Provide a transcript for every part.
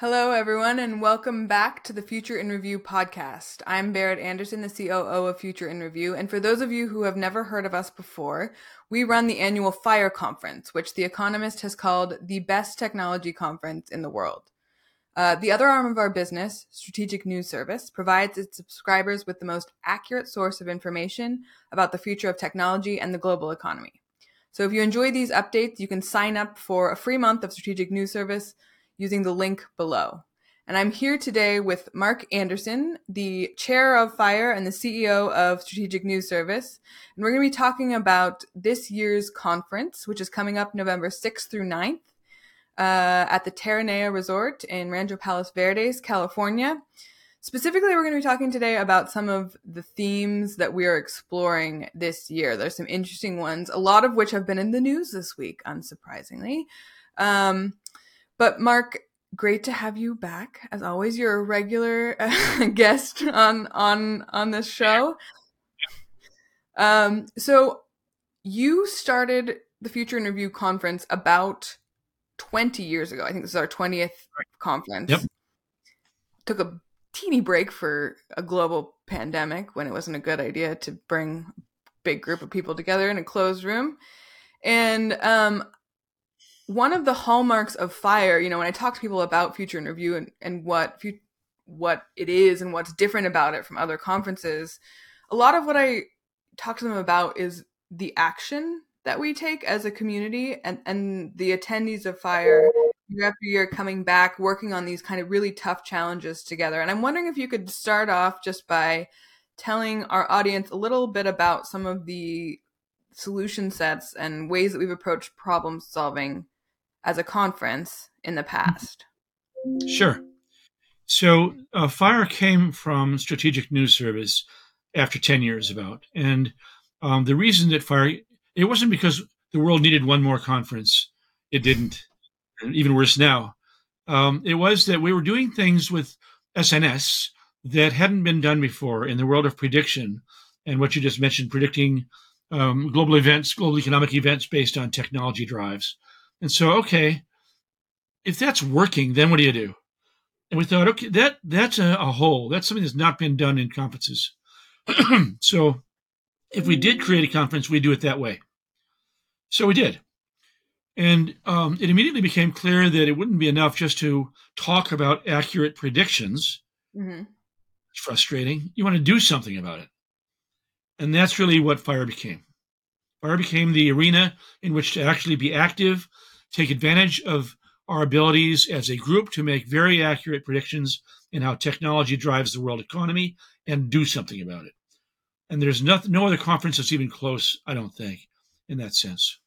Hello, everyone, and welcome back to the Future in Review podcast. I'm Berit Anderson, the COO of Future in Review. And for those of you who have never heard of us before, we run the annual FIRE conference, which The Economist has called the best technology conference in the world. Uh, the other arm of our business, Strategic News Service, provides its subscribers with the most accurate source of information about the future of technology and the global economy. So if you enjoy these updates, you can sign up for a free month of Strategic News Service using the link below. And I'm here today with Mark Anderson, the chair of FIRE and the CEO of Strategic News Service. And we're going to be talking about this year's conference, which is coming up November 6th through 9th uh, at the Terranea Resort in Rancho Palos Verdes, California. Specifically, we're going to be talking today about some of the themes that we are exploring this year. There's some interesting ones, a lot of which have been in the news this week, unsurprisingly. Um, but Mark, great to have you back. As always, you're a regular uh, guest on on on this show. Um, so you started the Future in Review conference about 20 years ago. I think this is our 20th conference. Yep. Took a teeny break for a global pandemic when it wasn't a good idea to bring a big group of people together in a closed room. And um, one of the hallmarks of fire you know when i talk to people about future in review and, and what what it is and what's different about it from other conferences a lot of what i talk to them about is the action that we take as a community and and the attendees of fire year after year coming back working on these kind of really tough challenges together. And i'm wondering if you could start off just by telling our audience a little bit about some of the solution sets and ways that we've approached problem solving as a conference in the past? Sure. So, uh, Fire came from Strategic News Service after 10 years about. And um, the reason that Fire, it wasn't because the world needed one more conference. It didn't. Even worse now. Um, it was that we were doing things with SNS that hadn't been done before in the world of prediction and what you just mentioned, predicting um, global events, global economic events based on technology drives. And so, okay, if that's working, then what do you do? And we thought, okay, that that's a, a hole. That's something that's not been done in conferences. so, if we did create a conference, we'd do it that way. So we did. And um, it immediately became clear that it wouldn't be enough just to talk about accurate predictions. Mm-hmm. It's frustrating. You want to do something about it. And that's really what FIRE became. FIRE became the arena in which to actually be active take advantage of our abilities as a group to make very accurate predictions in how technology drives the world economy and do something about it. And there's no, no other conference that's even close, I don't think, in that sense.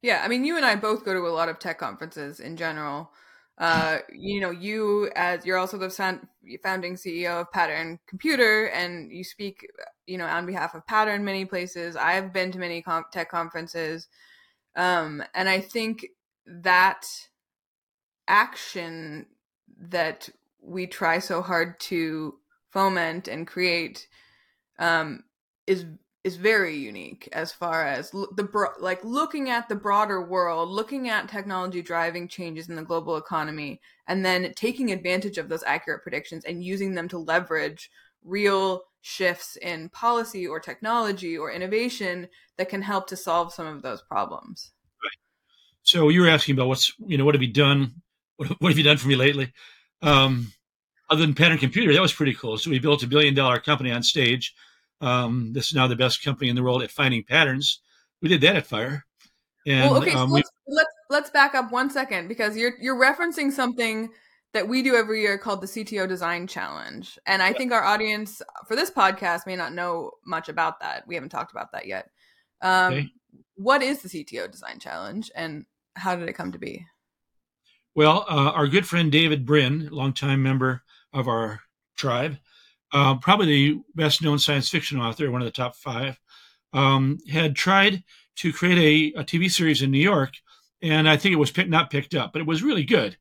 Yeah, I mean, you and I both go to a lot of tech conferences in general. Uh, you know, you as you're also the founding CEO of Pattern Computer, and you speak, you know, on behalf of Pattern many places. I've been to many tech conferences. Um, and I think that action that we try so hard to foment and create um, is is very unique as far as the bro- like looking at the broader world, looking at technology driving changes in the global economy, and then taking advantage of those accurate predictions and using them to leverage real shifts in policy or technology or innovation that can help to solve some of those problems. Right. So you were asking about what's you know what have you done? What, what have you done for me lately? Um, other than Pattern Computer, that was pretty cool. So we built a billion dollar company on stage. Um, this is now the best company in the world at finding patterns. We did that at Fire. And, well, okay, so um, let's, let's let's back up one second because you're you're referencing something that we do every year called the CTO Design Challenge. And I yeah. think our audience for this podcast may not know much about that. We haven't talked about that yet. Um, okay. What is the CTO Design Challenge and how did it come to be? Well, uh, our good friend David Brin, longtime member of our tribe, uh, probably the best known science fiction author, one of the top five, um, had tried to create a, a, TV series in New York. And I think it was pick, not picked up, but it was really good.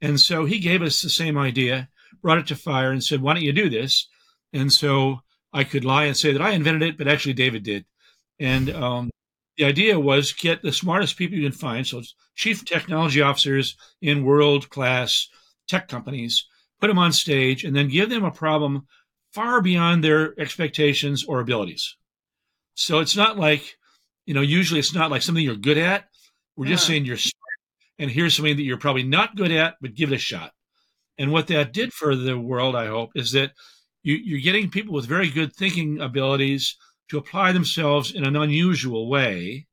And so he gave us the same idea, brought it to fire, and said, Why don't you do this? And so I could lie and say that I invented it, but actually David did. And um, the idea was get the smartest people you can find, so chief technology officers in world class tech companies, put them on stage, and then give them a problem far beyond their expectations or abilities. So it's not like, you know, usually it's not like something you're good at. We're just saying you're and here's something that you're probably not good at, but give it a shot. And what that did for the world, I hope, is that you, you're getting people with very good thinking abilities to apply themselves in an unusual way,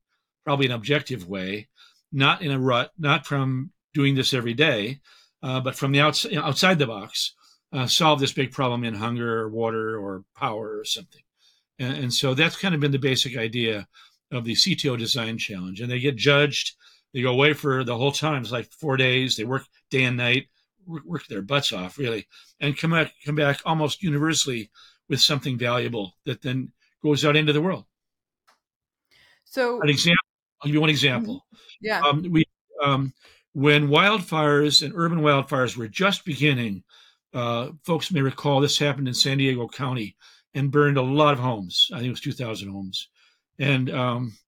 probably an objective way, not in a rut, not from doing this every day, uh, but from the outs- outside the box, uh, solve this big problem in hunger or water or power or something. And, and, so that's kind of been the basic idea of the CTO design challenge. And they get judged. They go away for the whole time. It's like four days. They work day and night, work, work their butts off, really, and come back, come back almost universally with something valuable that then goes out into the world. So, an example. I'll give you one example. Mm-hmm. Yeah. Um, we um, when wildfires and urban wildfires were just beginning, uh, folks may recall this happened in San Diego County and burned a lot of homes. I think it was 2,000 homes, and um,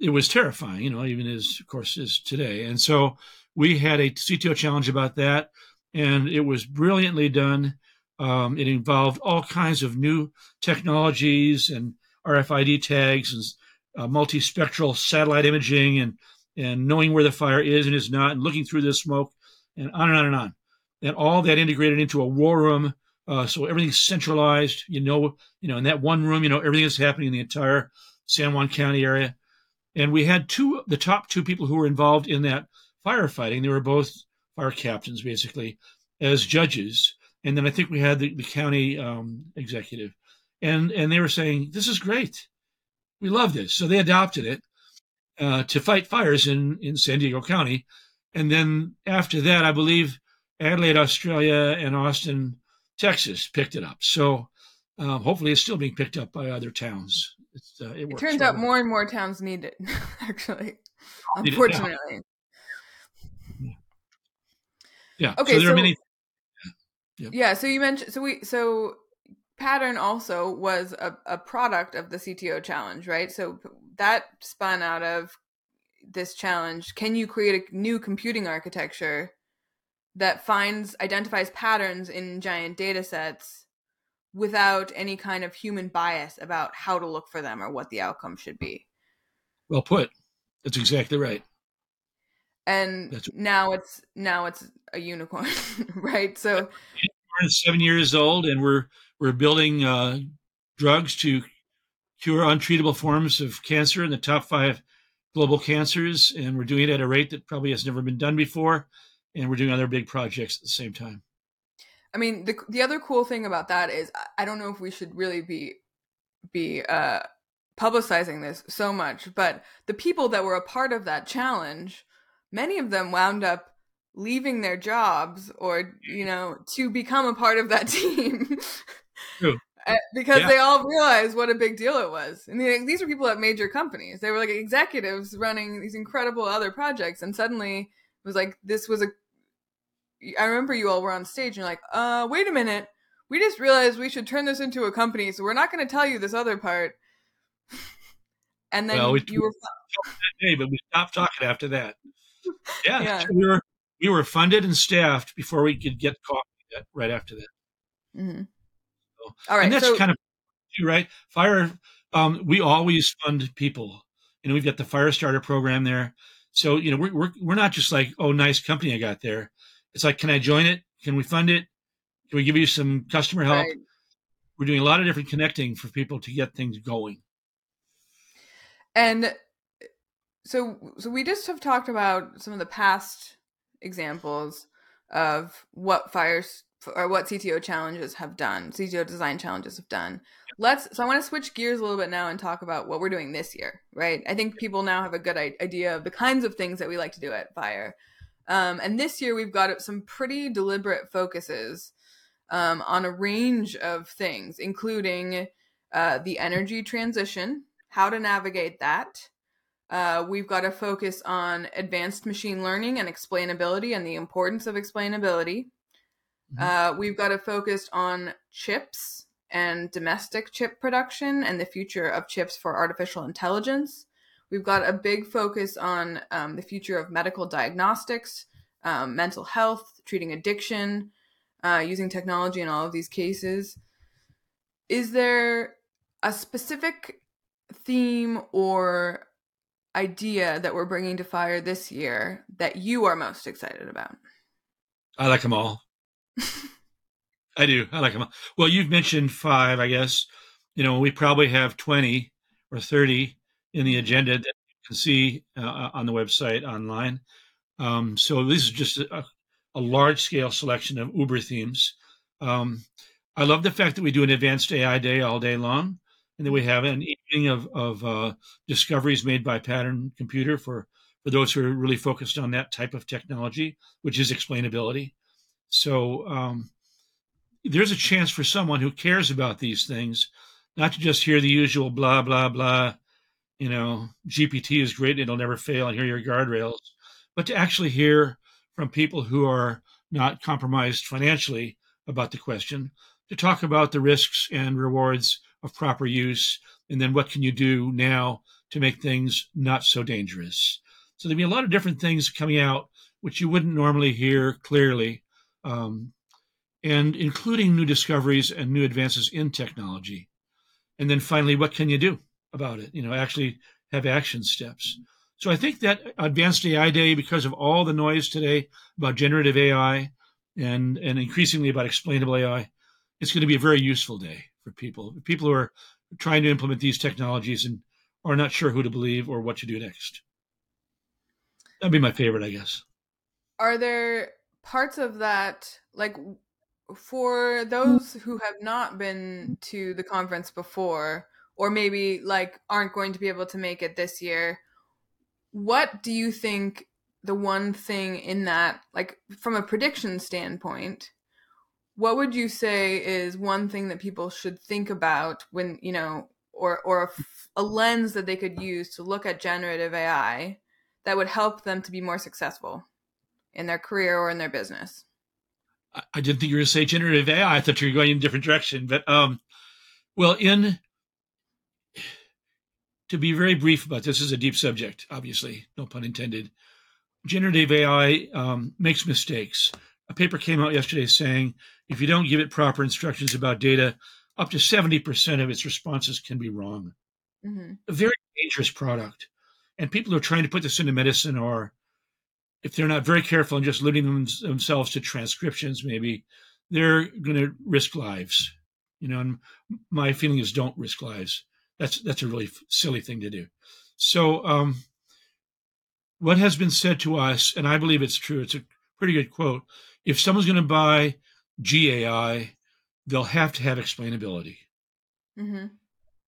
it was terrifying. You know, even as of course is today. And so we had a CTO challenge about that, and it was brilliantly done. Um, it involved all kinds of new technologies and RFID tags and uh, multispectral satellite imaging and and knowing where the fire is and is not and looking through the smoke and on and on and on. And all that integrated into a war room. Uh, so everything's centralized. You know, you know, in that one room, you know, everything that's happening in the entire San Juan County area. And we had two, the top two people who were involved in that firefighting. They were both fire captains, basically, as judges. And then I think we had the, the county um, executive, and and they were saying, "This is great, we love this." So they adopted it uh, to fight fires in in San Diego County, and then after that, I believe Adelaide, Australia, and Austin, Texas, picked it up. So um, hopefully, it's still being picked up by other towns. Uh, it, it turns out more and more towns need it. Actually, unfortunately. Yeah. yeah. Okay. So there so, are many Yep. Yeah. So you mentioned so we so pattern also was a, a product of the CTO challenge, right? So that spun out of this challenge. Can you create a new computing architecture that finds identifies patterns in giant data sets without any kind of human bias about how to look for them or what the outcome should be? Well put. That's exactly right. And That's... now it's now it's a unicorn, right? So we're seven years old, and we're we're building uh, drugs to cure untreatable forms of cancer in the top five global cancers, and we're doing it at a rate that probably has never been done before, and we're doing other big projects at the same time. I mean, the the other cool thing about that is I don't know if we should really be be uh, publicizing this so much, but the people that were a part of that challenge, many of them wound up leaving their jobs or you know to become a part of that team uh, because yeah. they all realized what a big deal it was. And these were people at major companies. They were like executives running these incredible other projects and suddenly it was like this was a i remember you all were on stage and you're like uh wait a minute we just realized we should turn this into a company so we're not going to tell you this other part and then well, we, you were day, but we stopped talking after that yeah, yeah. we were we were funded and staffed before we could get coffee right after that. Mm-hmm. So, All right, and that's so, kind of right. Fire, um, we always fund people. You know, we've got the fire starter program there. So you know, we're we're we're not just like, oh, nice company I got there. It's like, can I join it? Can we fund it? Can we give you some customer help? Right. We're doing a lot of different connecting for people to get things going. And so, so we just have talked about some of the past examples of what fires or what CTO challenges have done, CTO design challenges have done. Let's so I want to switch gears a little bit now and talk about what we're doing this year, right? I think people now have a good idea of the kinds of things that we like to do at Fire. Um, and this year we've got some pretty deliberate focuses um, on a range of things, including uh, the energy transition, how to navigate that, uh, we've got to focus on advanced machine learning and explainability and the importance of explainability. Mm-hmm. Uh, we've got to focus on chips and domestic chip production and the future of chips for artificial intelligence. We've got a big focus on um, the future of medical diagnostics, um, mental health, treating addiction, uh, using technology in all of these cases. Is there a specific theme or idea that we're bringing to fire this year that you are most excited about? I like them all. I do. I like them all. Well, you've mentioned five, I guess. You know, we probably have 20 or 30 in the agenda that you can see uh, on the website online. Um, so this is just a, a large scale selection of Uber themes. Um, I love the fact that we do an advanced AI day all day long, and then we have an evening of, of uh, discoveries made by pattern computer for, for those who are really focused on that type of technology, which is explainability. So um, there's a chance for someone who cares about these things not to just hear the usual blah blah blah you know gpt is great it'll never fail. And hear your guardrails. But to actually hear from people who are not compromised financially about the question to talk about the risks and rewards of proper use and then what can you do now to make things not so dangerous. So there'll be a lot of different things coming out which you wouldn't normally hear clearly um, and including new discoveries and new advances in technology. And then finally, what can you do about it? You know, actually have action steps. So I think that Advanced AI Day, because of all the noise today about generative AI and, and increasingly about explainable AI, it's going to be a very useful day for people. People who are trying to implement these technologies and are not sure who to believe or what to do next. That'd be my favorite, I guess. Are there parts of that, like for those who have not been to the conference before or maybe like aren't going to be able to make it this year what do you think the one thing in that like from a prediction standpoint what would you say is one thing that people should think about when you know or or a, a lens that they could use to look at generative ai that would help them to be more successful in their career or in their business I didn't think you were going to say generative AI. I thought you were going in a different direction. But, um, well, in to be very brief about this, is a deep subject, obviously, no pun intended. Generative AI um, makes mistakes. A paper came out yesterday saying if you don't give it proper instructions about data, up to 70% of its responses can be wrong. Mm-hmm. A very dangerous product. And people who are trying to put this into medicine are if they're not very careful and just limiting them, themselves to transcriptions, maybe they're going to risk lives. You know, and my feeling is don't risk lives. That's that's a really silly thing to do. So, um, what has been said to us, and I believe it's true. It's a pretty good quote. If someone's going to buy GAI, they'll have to have explainability. Mm-hmm.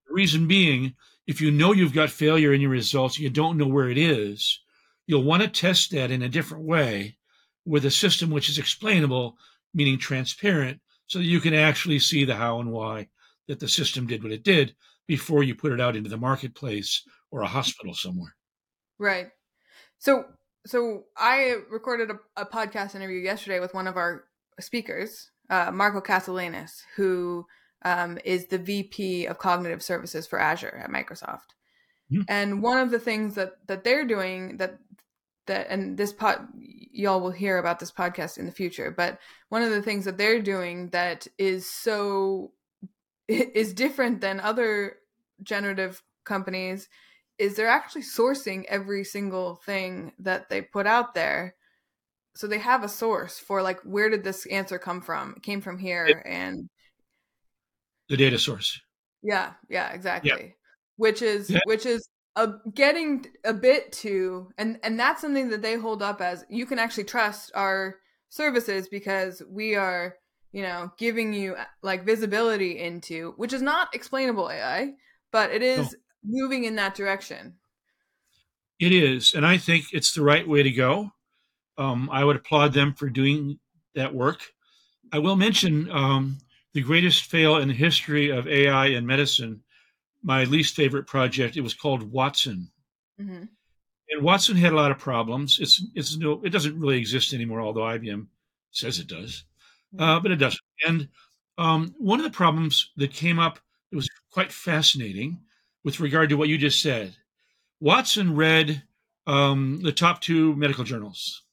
The reason being, if you know you've got failure in your results, you don't know where it is You'll want to test that in a different way with a system which is explainable, meaning transparent, so that you can actually see the how and why that the system did what it did before you put it out into the marketplace or a hospital somewhere. Right. So so I recorded a, a podcast interview yesterday with one of our speakers, uh, Marco Casalaina, who um, is the VP of Cognitive Services for Azure at Microsoft. Mm-hmm. And one of the things that that they're doing that that and this pod y'all will hear about this podcast in the future but one of the things that they're doing that is so is different than other generative companies is they're actually sourcing every single thing that they put out there so they have a source for like where did this answer come from it came from here and the data source yeah yeah exactly yeah. which is yeah. which is a, getting a bit to and and that's something that they hold up as you can actually trust our services because we are you know giving you like visibility into which is not explainable ai but it is no. moving in that direction it is and i think it's the right way to go um, i would applaud them for doing that work i will mention um, the greatest fail in the history of ai in medicine my least favorite project. It was called Watson. Mm-hmm. And Watson had a lot of problems. It's it's no, it doesn't really exist anymore, although IBM says it does. Uh, but it doesn't. And um, one of the problems that came up it was quite fascinating with regard to what you just said. Watson read um, the top two medical journals.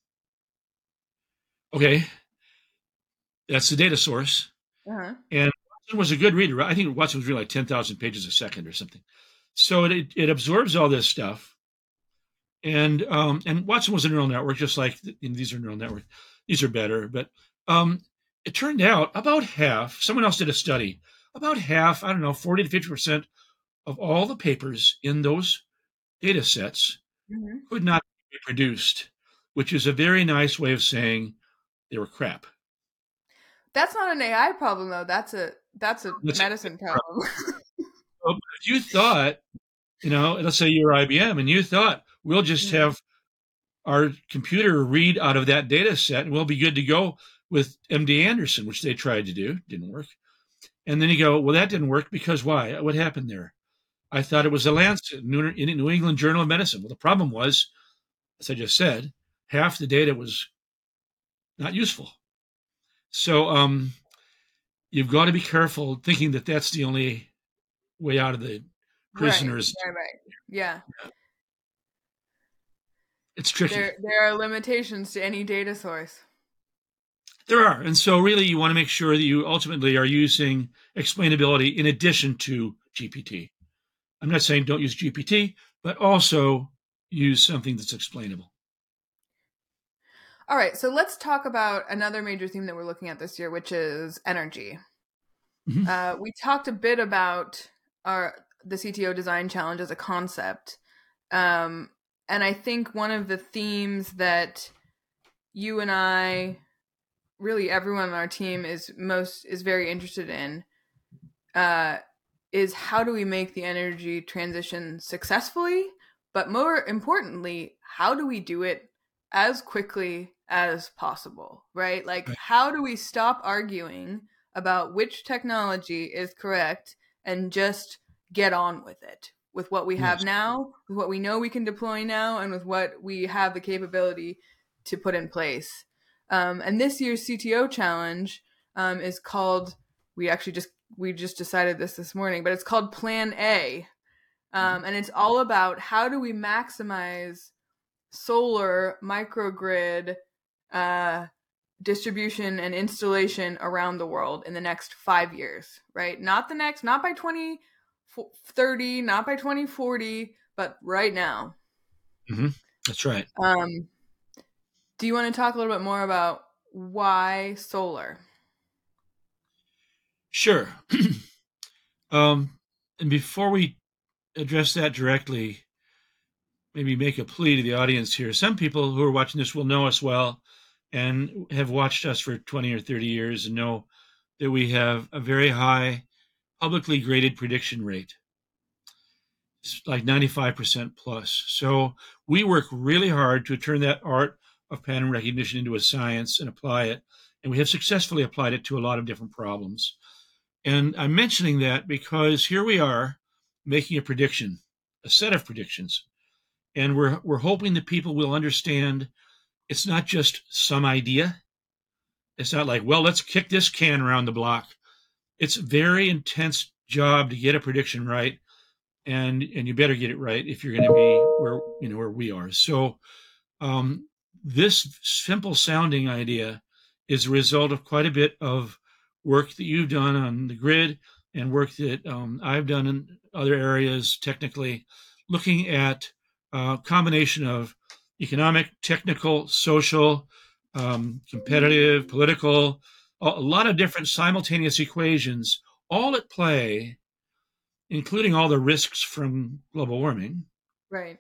Okay, that's the data source. Uh-huh. And Watson was a good reader. I think Watson was reading like 10,000 pages a second or something. So it, it absorbs all this stuff. And um, and Watson was a neural network, just like you know, these are neural networks. These are better. But um, it turned out about half, someone else did a study, about half, I don't know, 40 to 50% of all the papers in those data sets Mm-hmm. could not be produced, which is a very nice way of saying they were crap. That's not an AI problem though. That's a that's a That's a- medicine problem. Well, if you thought, you know, let's say you're IBM and you thought we'll just Mhm. have our computer read out of that data set and we'll be good to go with MD Anderson, which they tried to do, didn't work. And then you go, well, that didn't work because why? What happened there? I thought it was a Lancet, New, England Journal of Medicine. Well, the problem was, as I just said, half the data was not useful. So um, you've got to be careful thinking that that's the only way out of the prisoners. Right, right, right. Yeah. It's tricky. There there are limitations to any data source. There are. And so, really, you want to make sure that you ultimately are using explainability in addition to GPT. I'm not saying don't use GPT, but also use something that's explainable. All right, so let's talk about another major theme that we're looking at this year, which is energy. Mhm. Uh, we talked a bit about our the CTO design challenge as a concept, um, and I think one of the themes that you and I, really everyone on our team, is most is very interested in, uh, is how do we make the energy transition successfully, but more importantly, how do we do it as quickly as possible, right? Like, Right. how do we stop arguing about which technology is correct and just get on with it with what we have Yes. now, with what we know we can deploy now, and with what we have the capability to put in place. Um, and this year's CTO challenge um, is called. We actually just we just decided this this morning, but it's called Plan A, um, and it's all about how do we maximize solar microgrid uh, distribution and installation around the world in the next five years, right? Not the next, not by 2030, not by 2040, but right now. That's right. Um, do you want to talk a little bit more about why solar? Sure. um, and before we address that directly, maybe make a plea to the audience here. Some people who are watching this will know us well and have watched us for 20 or 30 years and know that we have a very high publicly graded prediction rate. It's like 95% plus. So we work really hard to turn that art of pattern recognition into a science and apply it. And we have successfully applied it to a lot of different problems. And I'm mentioning that because here we are making a prediction, a set of predictions. And we're we're hoping that people will understand it's not just some idea. It's not like, well, let's kick this can around the block. It's a very intense job to get a prediction right. And and you better get it right if you're going to be where you know where we are. So um, this simple sounding idea is a result of quite a bit of work that you've done on the grid and work that um, I've done in other areas technically, looking at a combination of economic, technical, social, um, competitive, political, a a lot of different simultaneous equations, all at play, including all the risks from global warming, Right.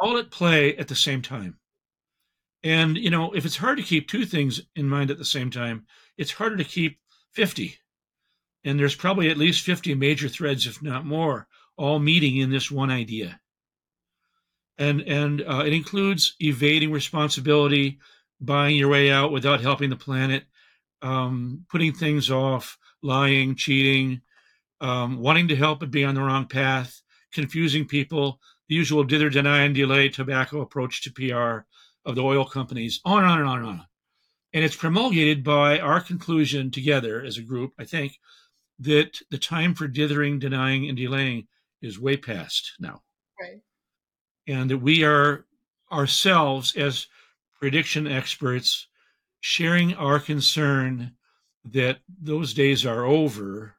all at play at the same time. And, you know, if it's hard to keep two things in mind at the same time, it's harder to keep 50. And there's probably at least 50 major threads, if not more, all meeting in this one idea. And, and uh, it includes evading responsibility, buying your way out without helping the planet, um, putting things off, lying, cheating, um, wanting to help but be on the wrong path, confusing people, the usual dither, deny, and delay tobacco approach to PR of the oil companies, on and on and on and on. And it's promulgated by our conclusion together as a group, I think, that the time for dithering, denying, and delaying is way past now. Right. And that we are ourselves, as prediction experts, sharing our concern that those days are over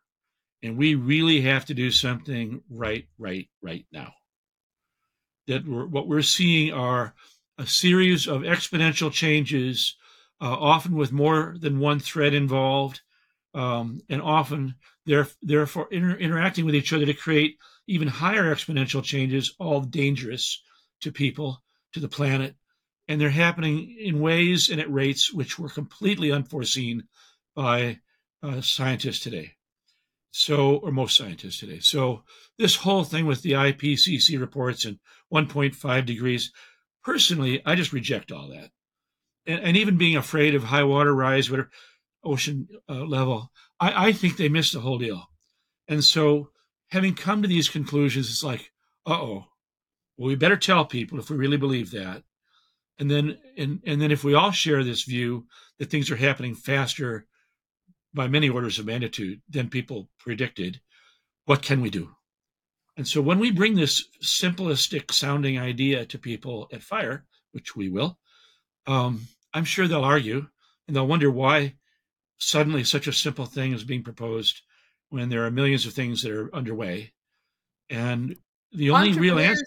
and we really have to do something right, right, right now. That we're, what we're seeing are a series of exponential changes, uh, often with more than one thread involved, um, and often they're therefore inter- interacting with each other to create even higher exponential changes, all dangerous to people, to the planet, and they're happening in ways and at rates which were completely unforeseen by uh, scientists today. So, or most scientists today. So, this whole thing with the IPCC reports and 1.5 degrees, personally, I just reject all that. And, and even being afraid of high water rise, whatever ocean uh, level, I, I think they missed the whole deal. And so, having come to these conclusions, it's like, uh oh, well, we better tell people if we really believe that and then and, and then if we all share this view that things are happening faster by many orders of magnitude than people predicted what can we do and so when we bring this simplistic sounding idea to people at fire which we will um, i'm sure they'll argue and they'll wonder why suddenly such a simple thing is being proposed when there are millions of things that are underway and the only real answer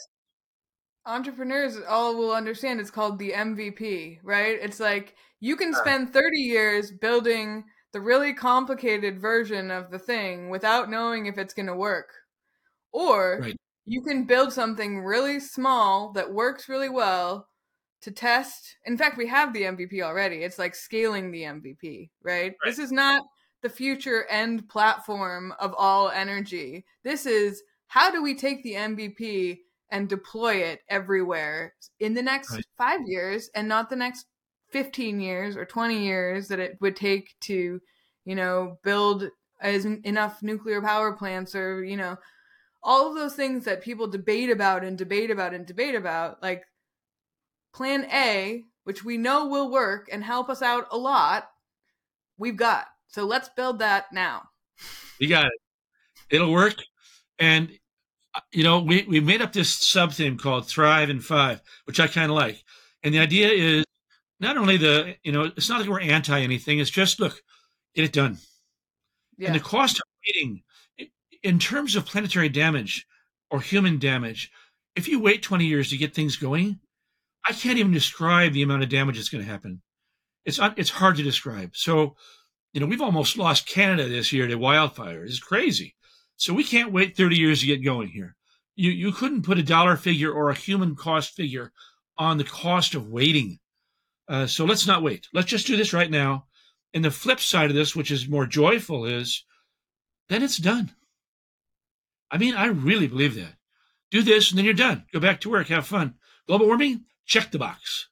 entrepreneurs all will understand it's called the MVP, right? It's like you can spend 30 years building the really complicated version of the thing without knowing if it's going to work. Or right. you can build something really small that works really well to test. In fact, we have the MVP already. It's like scaling the MVP, right? right. This is not the future end platform of all energy. This is how do we take the MVP and deploy it everywhere in the next right. five years and not the next 15 years or 20 years that it would take to, you know, build as enough nuclear power plants or, you know, all of those things that people debate about and debate about and debate about. Like plan A, which we know will work and help us out a lot, we've got. So let's build that now. You got it. It'll work. And uh, you know, we, we made up this sub theme called Thrive in Five, which I kind of like. And the idea is not only the, you know, it's not like we're anti anything, it's just look, get it done. Yeah. And the cost of waiting, in terms of planetary damage or human damage, if you wait 20 years to get things going, I can't even describe the amount of damage that's going to happen. It's it's hard to describe. So, you know, we've almost lost Canada this year to wildfires. It's crazy. So we can't wait 30 years to get going here. You, you couldn't put a dollar figure or a human cost figure on the cost of waiting. Uh, so let's not wait. Let's just do this right now. And the flip side of this, which is more joyful, is then it's done. I mean, I really believe that. Do this and then you're done. Go back to work, have fun. Global warming, check the box.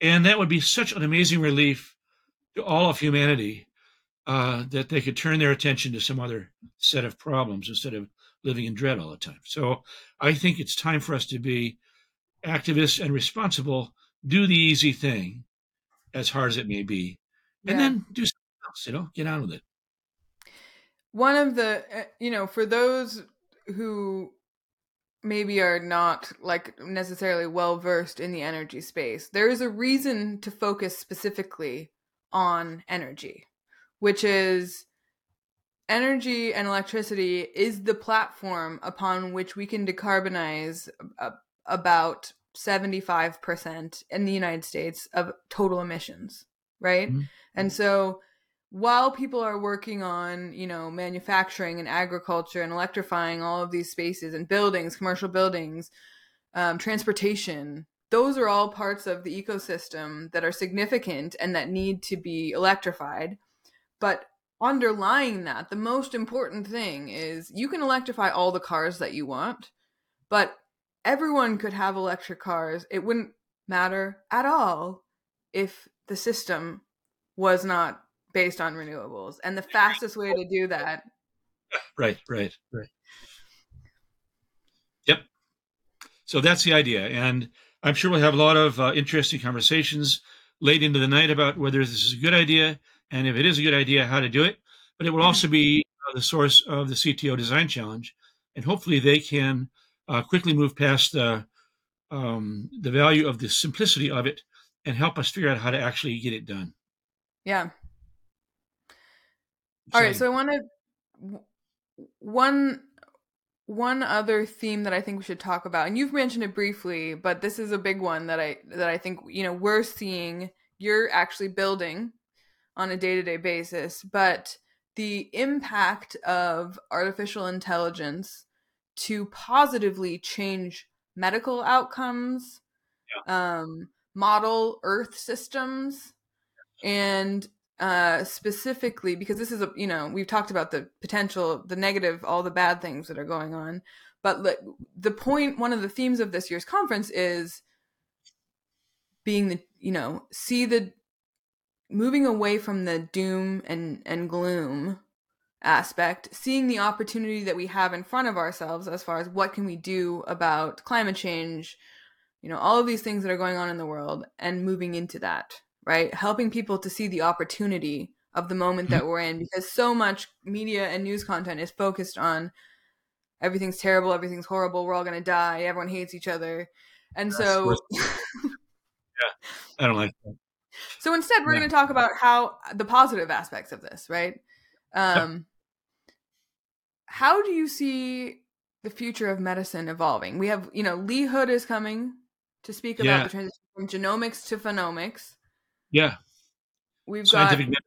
And that would be such an amazing relief to all of humanity uh, that they could turn their attention to some other set of problems instead of living in dread all the time. So I think it's time for us to be activists and responsible, do the easy thing, as hard as it may be, and yeah. then do something else, you know, get on with it. One of the, eh, you know, for those who maybe are not like necessarily well versed in the energy space, there is a reason to focus specifically on energy which is energy and electricity is the platform upon which we can decarbonize about 75% in the United States of total emissions, right? Mm-hmm. And so while people are working on, you know, manufacturing and agriculture and electrifying all of these spaces and buildings, commercial buildings, um, transportation, those are all parts of the ecosystem that are significant and that need to be electrified. But underlying that, the most important thing is you can electrify all the cars that you want, but everyone could have electric cars. It wouldn't matter at all if the system was not based on renewables. And the fastest way to do that. Right, right, right. Yep. So that's the idea. And I'm sure we'll have a lot of uh, interesting conversations late into the night about whether this is a good idea and if it is a good idea, how to do it. But it will also be uh, the source of the CTO Design Challenge, and hopefully they can uh, quickly move past the um, the value of the simplicity of it and help us figure out how to actually get it done. Yeah. All right, so I want to one one other theme that I think we should talk about, and you've mentioned it briefly, but this is a big one that I that I think you know we're seeing. You're actually building on a day to day basis, but the impact of artificial intelligence to positively change medical outcomes, yeah. um, model Earth systems, and uh, specifically because this is a you know we've talked about the potential, the negative, all the bad things that are going on, but le- the point, one of the themes of this year's conference is being the you know see the moving away from the doom and and gloom aspect seeing the opportunity that we have in front of ourselves as far as what can we do about climate change you know all of these things that are going on in the world and moving into that right helping people to see the opportunity of the moment that mm-hmm. we're in because so much media and news content is focused on everything's terrible everything's horrible we're all going to die everyone hates each other and so yeah i don't like that so instead we're yeah. going to talk about how the positive aspects of this right um how do you see the future of medicine evolving? We have, you know, Lee Hood is coming to speak about yeah. the transition from genomics to phenomics. Yeah. We've Scientific got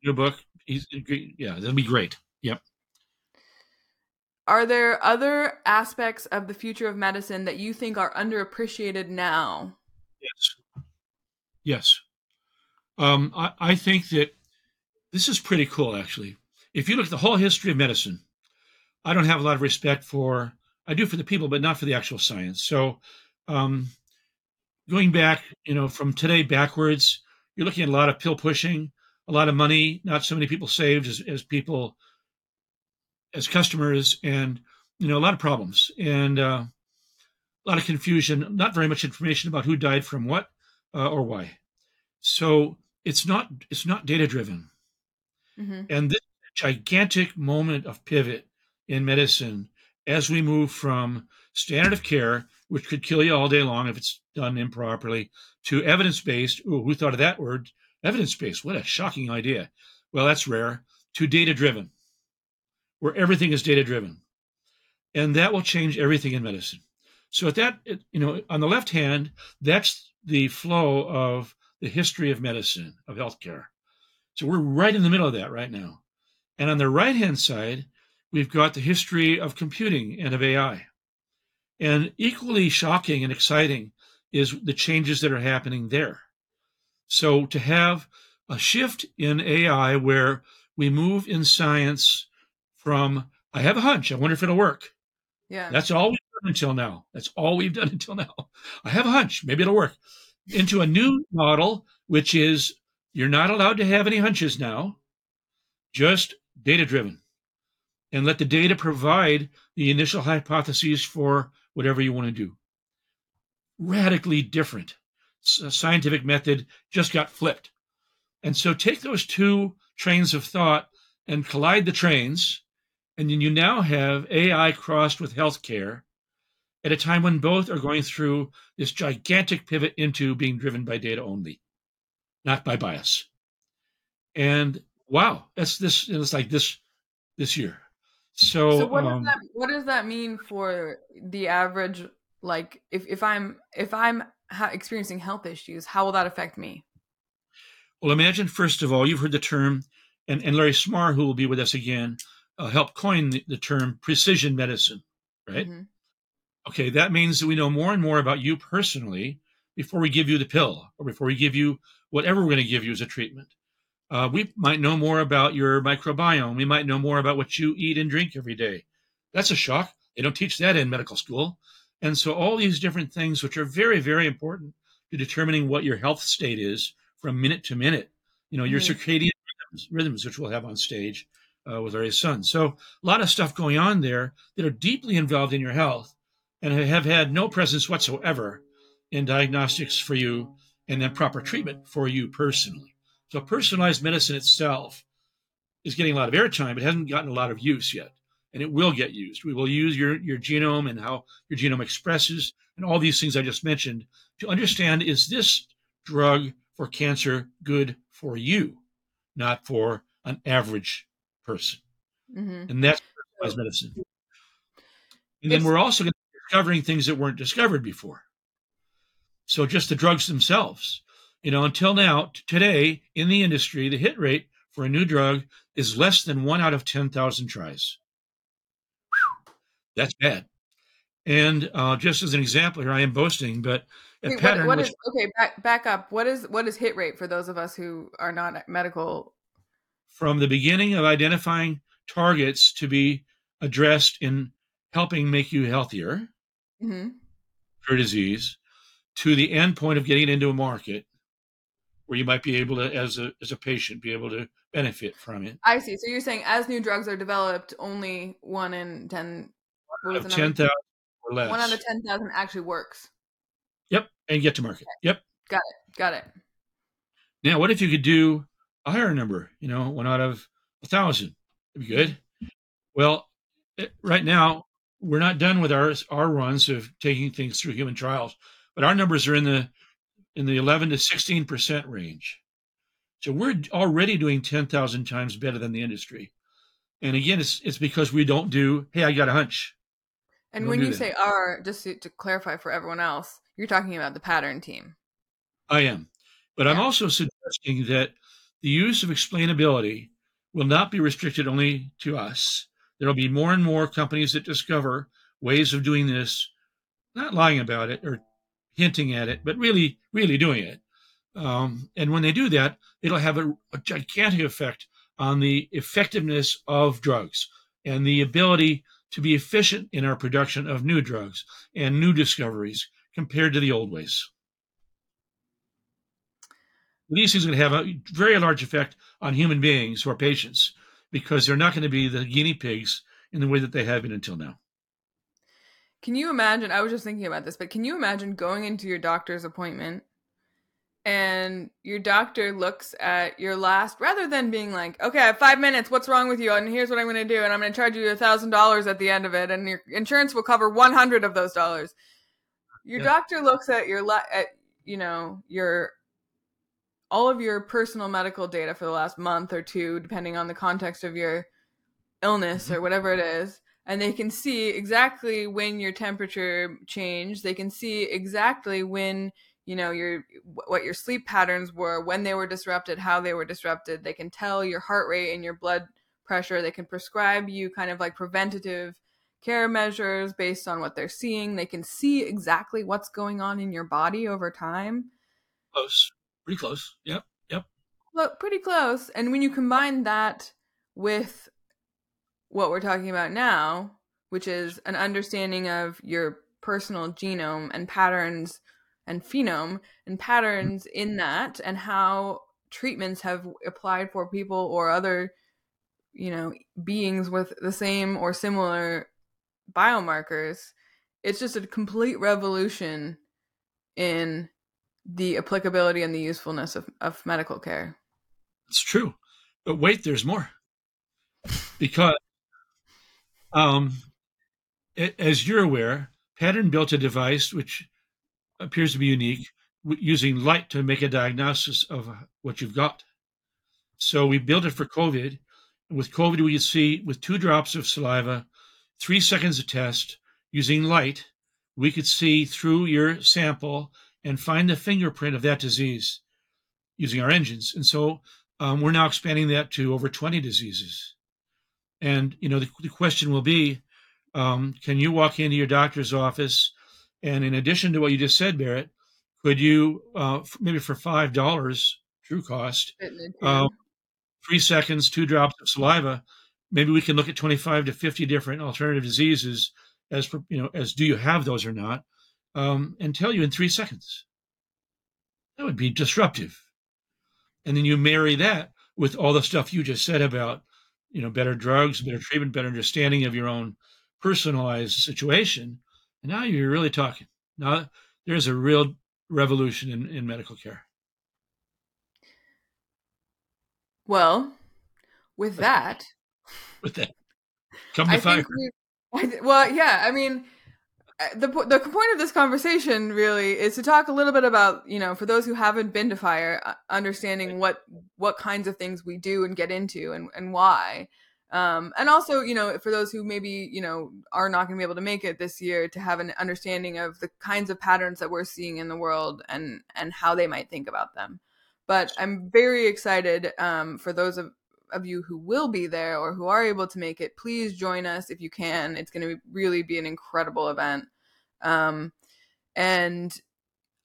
your book. He's yeah, that'll be great. Yep. Are there other aspects of the future of medicine that you think are underappreciated now? Yes. Yes. Um, I, I think that this is pretty cool, actually. If you look at the whole history of medicine, I don't have a lot of respect for. I do for the people, but not for the actual science. So, um, going back, you know, from today backwards, you're looking at a lot of pill pushing, a lot of money, not so many people saved as, as people, as customers, and you know, a lot of problems and uh, a lot of confusion. Not very much information about who died from what uh, or why. So it's not it's not data driven, mm-hmm. and this gigantic moment of pivot in medicine as we move from standard of care, which could kill you all day long if it's done improperly, to evidence based. Who thought of that word? Evidence based. What a shocking idea. Well, that's rare. To data driven, where everything is data driven. And that will change everything in medicine. So, at that, you know, on the left hand, that's the flow of the history of medicine, of healthcare. So, we're right in the middle of that right now. And on the right hand side, we've got the history of computing and of AI. And equally shocking and exciting is the changes that are happening there. So to have a shift in AI where we move in science from, I have a hunch, I wonder if it'll work. Yeah. That's all we've done until now. That's all we've done until now. I have a hunch, maybe it'll work. Into a new model, which is you're not allowed to have any hunches now, just data driven and let the data provide the initial hypotheses for whatever you want to do. Radically different. Uh, scientific method just got flipped. And so take those two trains of thought and collide the trains, and then you now have AI crossed with healthcare at a time when both are going through this gigantic pivot into being driven by data only, not by bias. And wow, that's this. It's like this this year. So, so what um, does that what does that mean for the average? Like, if if I'm if I'm ha- experiencing health issues, how will that affect me? Well, imagine first of all, you've heard the term, and, and Larry Smarr, who will be with us again, uh, helped coin the, the, term precision medicine, right? Mm-hmm. Okay, that means that we know more and more about you personally before we give you the pill or before we give you whatever we're going to give you as a treatment. Uh, we might know more about your microbiome. We might know more about what you eat and drink every day. That's a shock. They don't teach that in medical school. And so, all these different things, which are very, very important to determining what your health state is from minute to minute, you know, your mm-hmm. circadian rhythms, rhythms, which we'll have on stage uh, with Larry's son. So, a lot of stuff going on there that are deeply involved in your health and have had no presence whatsoever in diagnostics for you and then proper treatment for you personally. So personalized medicine itself is getting a lot of airtime, but hasn't gotten a lot of use yet. And it will get used. We will use your, your genome and how your genome expresses and all these things I just mentioned to understand is this drug for cancer good for you? not for an average person. Mm-hmm. And that's personalized medicine. And then we're also discovering things that weren't discovered before. So just the drugs themselves. You know, until now, today in the industry, the hit rate for a new drug is less than one out of 10,000 tries. Whew. That's bad. And uh, just as an example here, I am boasting, but a Wait, what, pattern what which is okay? Back back up. What is what is hit rate for those of us who are not medical? from the beginning of identifying targets to be addressed in helping make you healthier hmm for disease to the end point of getting it into a market where you might be able to as a as a patient be able to benefit from it I see. So you're saying as new drugs are developed, only one in ten, what was of 10,000 or less one out of ten thousand actually works. yep and get to market yep Got it. Got it. Now what if you could do a higher number you know one out of a thousand that'd be good well eh, right now we're not done with our our runs of taking things through human trials but our numbers are in the in the 11 to 16 percent range so we're already doing 10,000 times better than the industry and again it's it's because we don't do hey i got a hunch And when you that. say "are," just to, to clarify for everyone else, you're talking about the pattern team. I am. But I'm also suggesting that the use of explainability will not be restricted only to us. There'll be more and more companies that discover ways of doing this, not lying about it or hinting at it, but really, really doing it. Um, and when they do that, it'll have a, a gigantic effect on the effectiveness of drugs and the ability to be efficient in our production of new drugs and new discoveries compared to the old ways. These things are going to have a very large effect on human beings are patients because they're not going to be the guinea pigs in the way that they have been until now. Can you imagine? I was just thinking about this, but can you imagine going into your doctor's appointment and your doctor looks at your last, rather than being like, okay, I have five minutes, what's wrong with you? And here's what I'm going to do. And I'm going to charge you a $1,000 at the end of it. And your insurance will cover 100 of those dollars. Your Yeah. doctor looks at your, la- at, you know, your, all of your personal medical data for the last month or two, depending on the context of your illness or mm-hmm. whatever it is and they can see exactly when your temperature changed. They can see exactly when you know your what your sleep patterns were when they were disrupted how they were disrupted. They can tell your heart rate and your blood pressure. They can prescribe you kind of like preventative care measures based on what they're seeing. They can see exactly what's going on in your body over time. Close, pretty close. Yep, yep. Look, pretty close. And when you combine that with what we're talking about now, which is an understanding of your personal genome and patterns and phenome and patterns in that and how treatments have applied for people or other you know beings with the same or similar biomarkers it's just a complete revolution in the applicability and the usefulness of, of medical care It's true. But wait, there's more. Because, um, as you're aware, Pattern built a device which appears to be unique, using light to make a diagnosis of what you've got. So we built it for COVID. And with COVID, we could see with two drops of saliva, three seconds of test, using light, we could see through your sample and find the fingerprint of that disease using our engines. And so um, we're now expanding that to over 20 diseases. And, you know, the, the question will be, um, can you walk into your doctor's office and in addition to what you just said, Berit, could you, uh, f- maybe for $5 true cost, Um, three seconds, two drops of saliva, maybe we can look at 25 to 50 different alternative diseases as, per- you know, as do you have those or not, um, and tell you in three seconds. That would be disruptive. And then you marry that with all the stuff you just said about, you know, better drugs, better mm-hmm. treatment, better understanding of your own personalized situation. And now you're really talking. Now there's a real revolution in, in medical care. well with that With that, come to I FiRe. think we, well, yeah. I mean, the the point of this conversation really is to talk a little bit about you know for those who haven't been to FiRe uh, understanding what what kinds of things we do and get into and and why. Um, and also you know for those who maybe you know are not going to be able to make it this year to have an understanding of the kinds of patterns that we're seeing in the world and and how they might think about them. But i'm very excited um, for those of of you who will be there or who are able to make it, please join us if you can. It's going to really be an incredible event. Um, and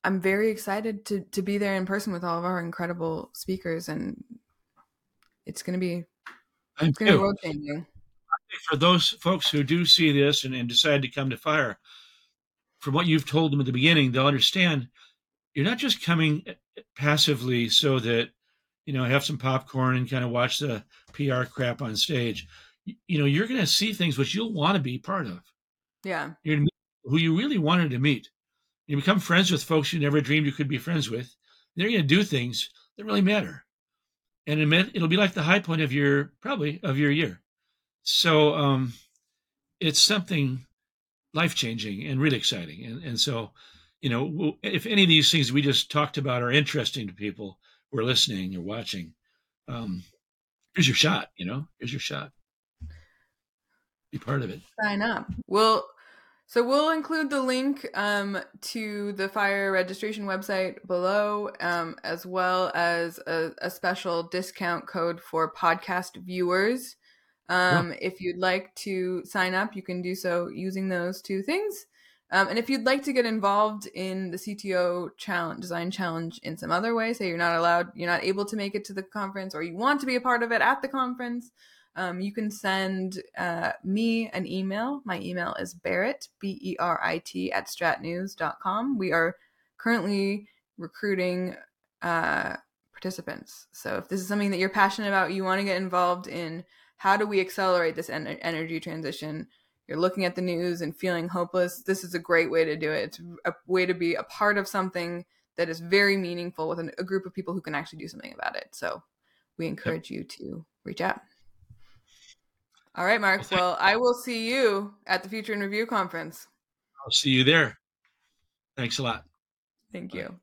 I'm very excited to to be there in person with all of our incredible speakers, and it's going to be it's going to be world changing. For those folks who do see this and, and decide to come to FiRe, from what you've told them at the beginning, they'll understand you're not just coming passively so that you know, have some popcorn and kind of watch the PR crap on stage. You, know, you're going to see things which you'll want to be part of. Yeah. You're going to meet who you really wanted to meet. You become friends with folks you never dreamed you could be friends with. They're going to do things that really matter. And it'll be like the high point of your, probably, of your year. So um, it's something life changing and really exciting. And, and so, you know, if any of these things we just talked about are interesting to people, are listening or watching, um, here's your shot. You know, here's your shot. Be part of it. Sign up. We'll so we'll include the link um, to the FiRe registration website below, um, as well as a, a, special discount code for podcast viewers. Um, yeah. If you'd like to sign up, you can do so using those two things. Um, and if you'd like to get involved in the CTO challenge, design challenge in some other way, say you're not allowed, you're not able to make it to the conference, or you want to be a part of it at the conference, um, you can send uh, me an email. My email is Berit, B E R I T, at stratnews.com. We are currently recruiting uh, participants. So if this is something that you're passionate about, you want to get involved in how do we accelerate this en- energy transition? You're looking at the news and feeling hopeless, this is a great way to do it. It's a way to be a part of something that is very meaningful with an, a group of people who can actually do something about it. So we encourage yep. you to reach out. All right, Mark. Well, I will see you at the Future in Review conference. I'll see you there. Thanks a lot. Thank you.